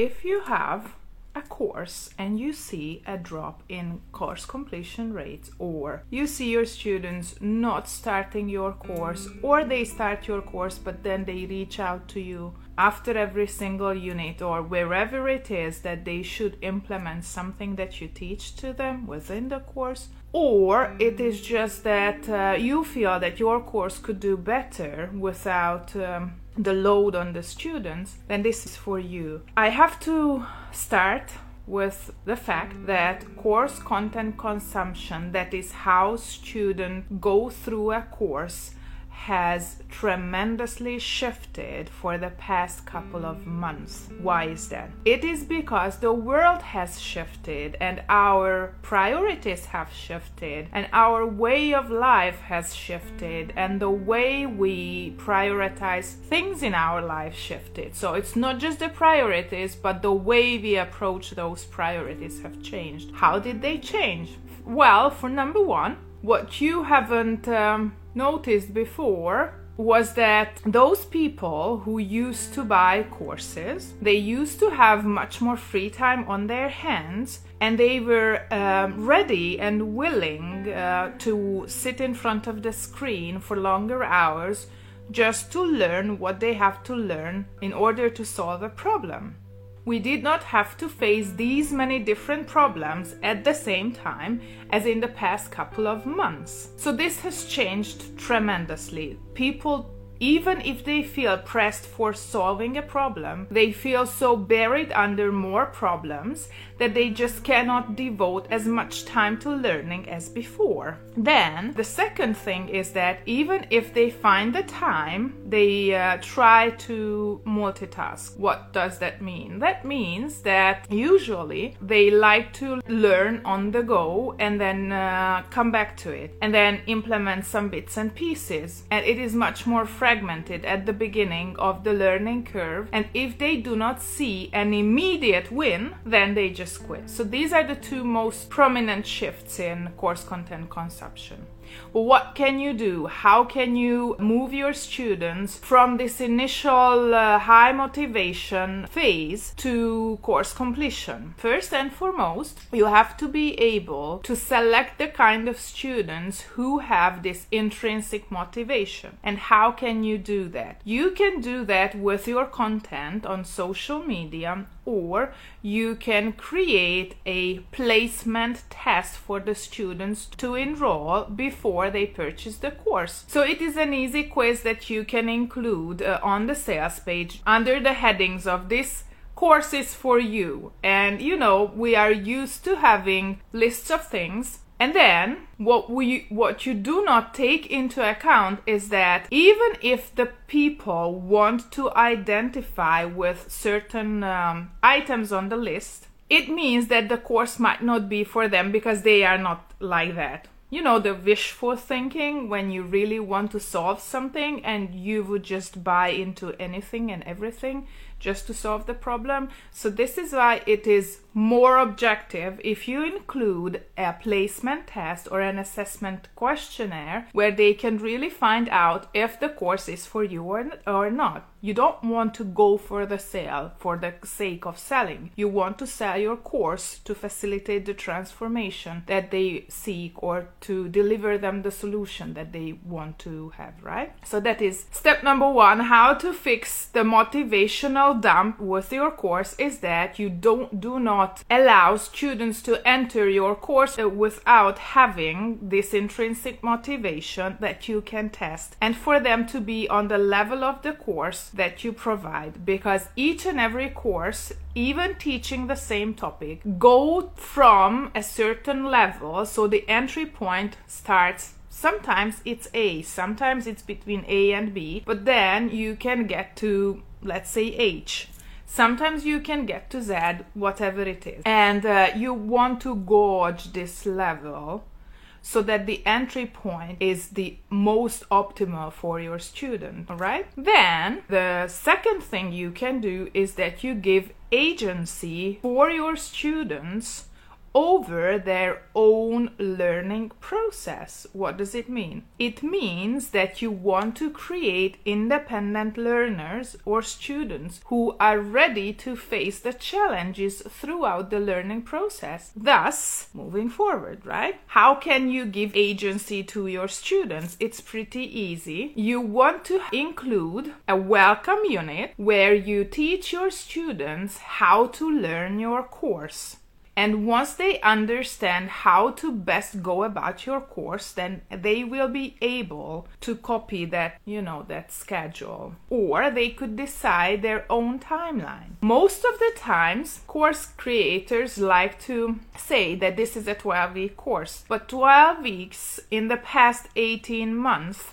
if you have a course and you see a drop in course completion rates or you see your students not starting your course or they start your course but then they reach out to you after every single unit or wherever it is that they should implement something that you teach to them within the course or it is just that uh, you feel that your course could do better without um, the load on the students, then this is for you. I have to start with the fact mm. that course content consumption, that is how students go through a course, has tremendously shifted for the past couple of months. Why is that? It is because the world has shifted and our priorities have shifted and our way of life has shifted and the way we prioritize things in our life shifted. So it's not just the priorities, but the way we approach those priorities have changed. How did they change? Well, for number one, what you haven't um, noticed before was that those people who used to buy courses they used to have much more free time on their hands and they were um, ready and willing uh, to sit in front of the screen for longer hours just to learn what they have to learn in order to solve a problem we did not have to face these many different problems at the same time as in the past couple of months. So, this has changed tremendously. People even if they feel pressed for solving a problem, they feel so buried under more problems that they just cannot devote as much time to learning as before. Then, the second thing is that even if they find the time, they uh, try to multitask. What does that mean? That means that usually they like to learn on the go and then uh, come back to it and then implement some bits and pieces. And it is much more fragmented at the beginning of the learning curve. And if they do not see an immediate win, then they just quit. So these are the two most prominent shifts in course content consumption. What can you do? How can you move your students from this initial uh, high motivation phase to course completion? First and foremost, you have to be able to select the kind of students who have this intrinsic motivation. And how can you do that? You can do that with your content on social media or you can create a placement test for the students to enroll before they purchase the course. So it is an easy quiz that you can include uh, on the sales page under the headings of this courses for you. And you know, we are used to having lists of things and then what we what you do not take into account is that even if the people want to identify with certain um, items on the list, it means that the course might not be for them because they are not like that. You know, the wishful thinking when you really want to solve something and you would just buy into anything and everything just to solve the problem. So, this is why it is more objective if you include a placement test or an assessment questionnaire where they can really find out if the course is for you or, or not. You don't want to go for the sale for the sake of selling. You want to sell your course to facilitate the transformation that they seek or to deliver them the solution that they want to have, right? So that is step number one how to fix the motivational dump with your course is that you don't do not not allow students to enter your course without having this intrinsic motivation that you can test and for them to be on the level of the course that you provide because each and every course even teaching the same topic go from a certain level so the entry point starts sometimes it's A, sometimes it's between A and B, but then you can get to, let's say, H. Sometimes you can get to Z, whatever it is, and uh, you want to gauge this level so that the entry point is the most optimal for your student, all right? Then the second thing you can do is that you give agency for your students over their own learning process. What does it mean? It means that you want to create independent learners or students who are ready to face the challenges throughout the learning process, thus moving forward, right? How can you give agency to your students? It's pretty easy. You want to include a welcome unit where you teach your students how to learn your course. And once they understand how to best go about your course, then they will be able to copy that, you know, that schedule. Or they could decide their own timeline. Most of the times, course creators like to say that this is a 12 week course, but 12 weeks in the past 18 months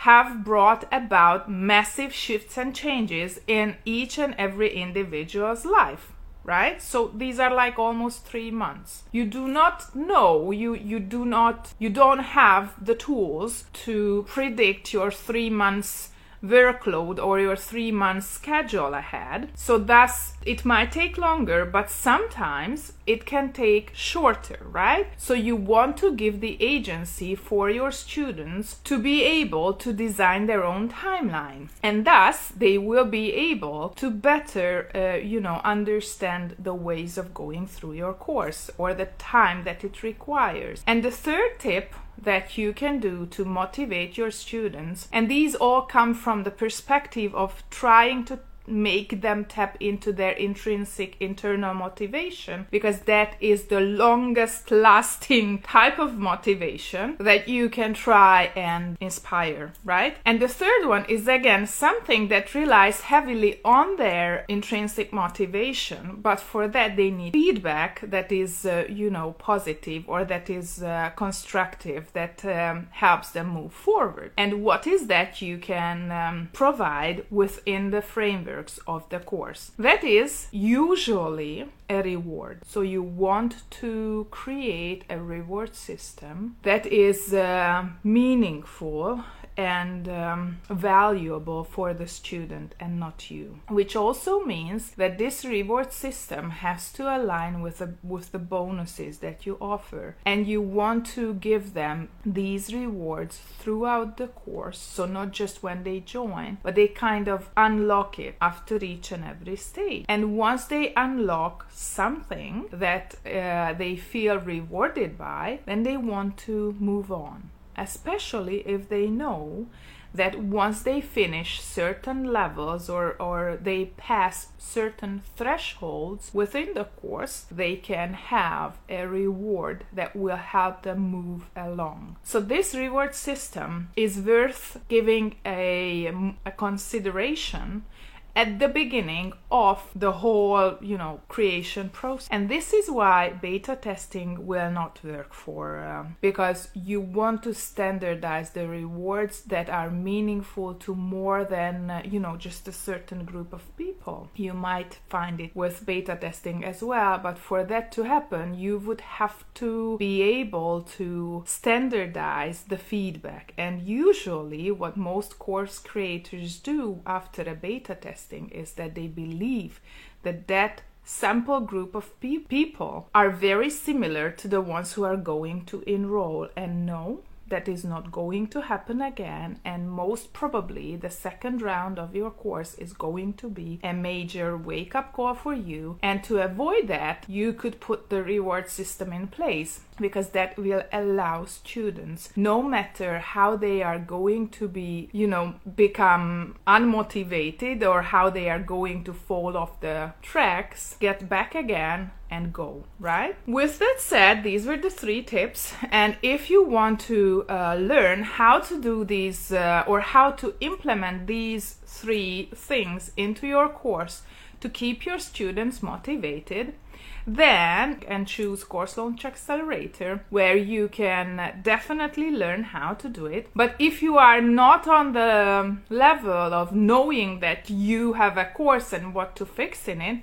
have brought about massive shifts and changes in each and every individual's life right? So these are like almost 3 months. You do not know you you do not you don't have the tools to predict your 3 months workload or your three month schedule ahead. So, thus, it might take longer, but sometimes it can take shorter, right? So, you want to give the agency for your students to be able to design their own timeline, and thus they will be able to better, uh, you know, understand the ways of going through your course or the time that it requires. And the third tip that you can do to motivate your students. And these all come from the perspective of trying to make them tap into their intrinsic internal motivation because that is the longest lasting type of motivation that you can try and inspire, right? And the third one is again something that relies heavily on their intrinsic motivation, but for that they need feedback that is, uh, you know, positive or that is uh, constructive that um, helps them move forward. And what is that you can um, provide within the framework? Of the course. That is usually a reward. So you want to create a reward system that is uh, meaningful and um, valuable for the student and not you. Which also means that this reward system has to align with the with the bonuses that you offer. And you want to give them these rewards throughout the course. So not just when they join but they kind of unlock it after each and every stage. And once they unlock something that uh, they feel rewarded by then they want to move on especially if they know that once they finish certain levels or, or they pass certain thresholds within the course, they can have a reward that will help them move along. So, this reward system is worth giving a, a consideration at the beginning of the whole, you know, creation process. And this is why beta testing will not work for um, because you want to standardize the rewards that are meaningful to more than, uh, you know, just a certain group of people. You might find it with beta testing as well, but for that to happen, you would have to be able to standardize the feedback. And usually, what most course creators do after a beta test interesting is that they believe that that sample group of pe- people are very similar to the ones who are going to enroll. And no that is not going to happen again, and most probably the second round of your course is going to be a major wake up call for you. And to avoid that, you could put the reward system in place because that will allow students, no matter how they are going to be, you know, become unmotivated or how they are going to fall off the tracks, get back again and go, right? With that said, these were the three tips. And if you want to uh, learn how to do these uh, or how to implement these three things into your course to keep your students motivated, then and choose course launch accelerator where you can definitely learn how to do it but if you are not on the level of knowing that you have a course and what to fix in it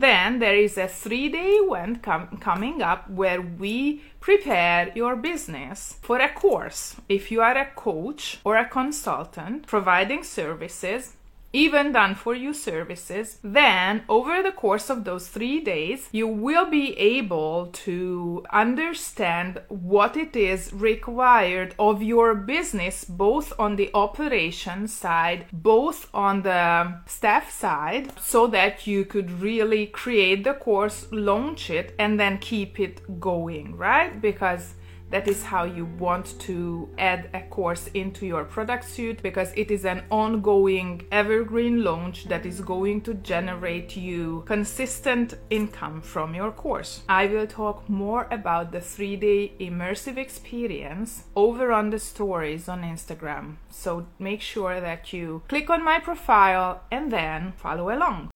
then there is a three day event com- coming up where we prepare your business for a course. If you are a coach or a consultant providing services, even done for you services, then over the course of those three days, you will be able to understand what it is required of your business, both on the operation side, both on the staff side, so that you could really create the course, launch it, and then keep it going, right? Because that is how you want to add a course into your product suite because it is an ongoing evergreen launch that is going to generate you consistent income from your course. I will talk more about the three day immersive experience over on the stories on Instagram. So make sure that you click on my profile and then follow along.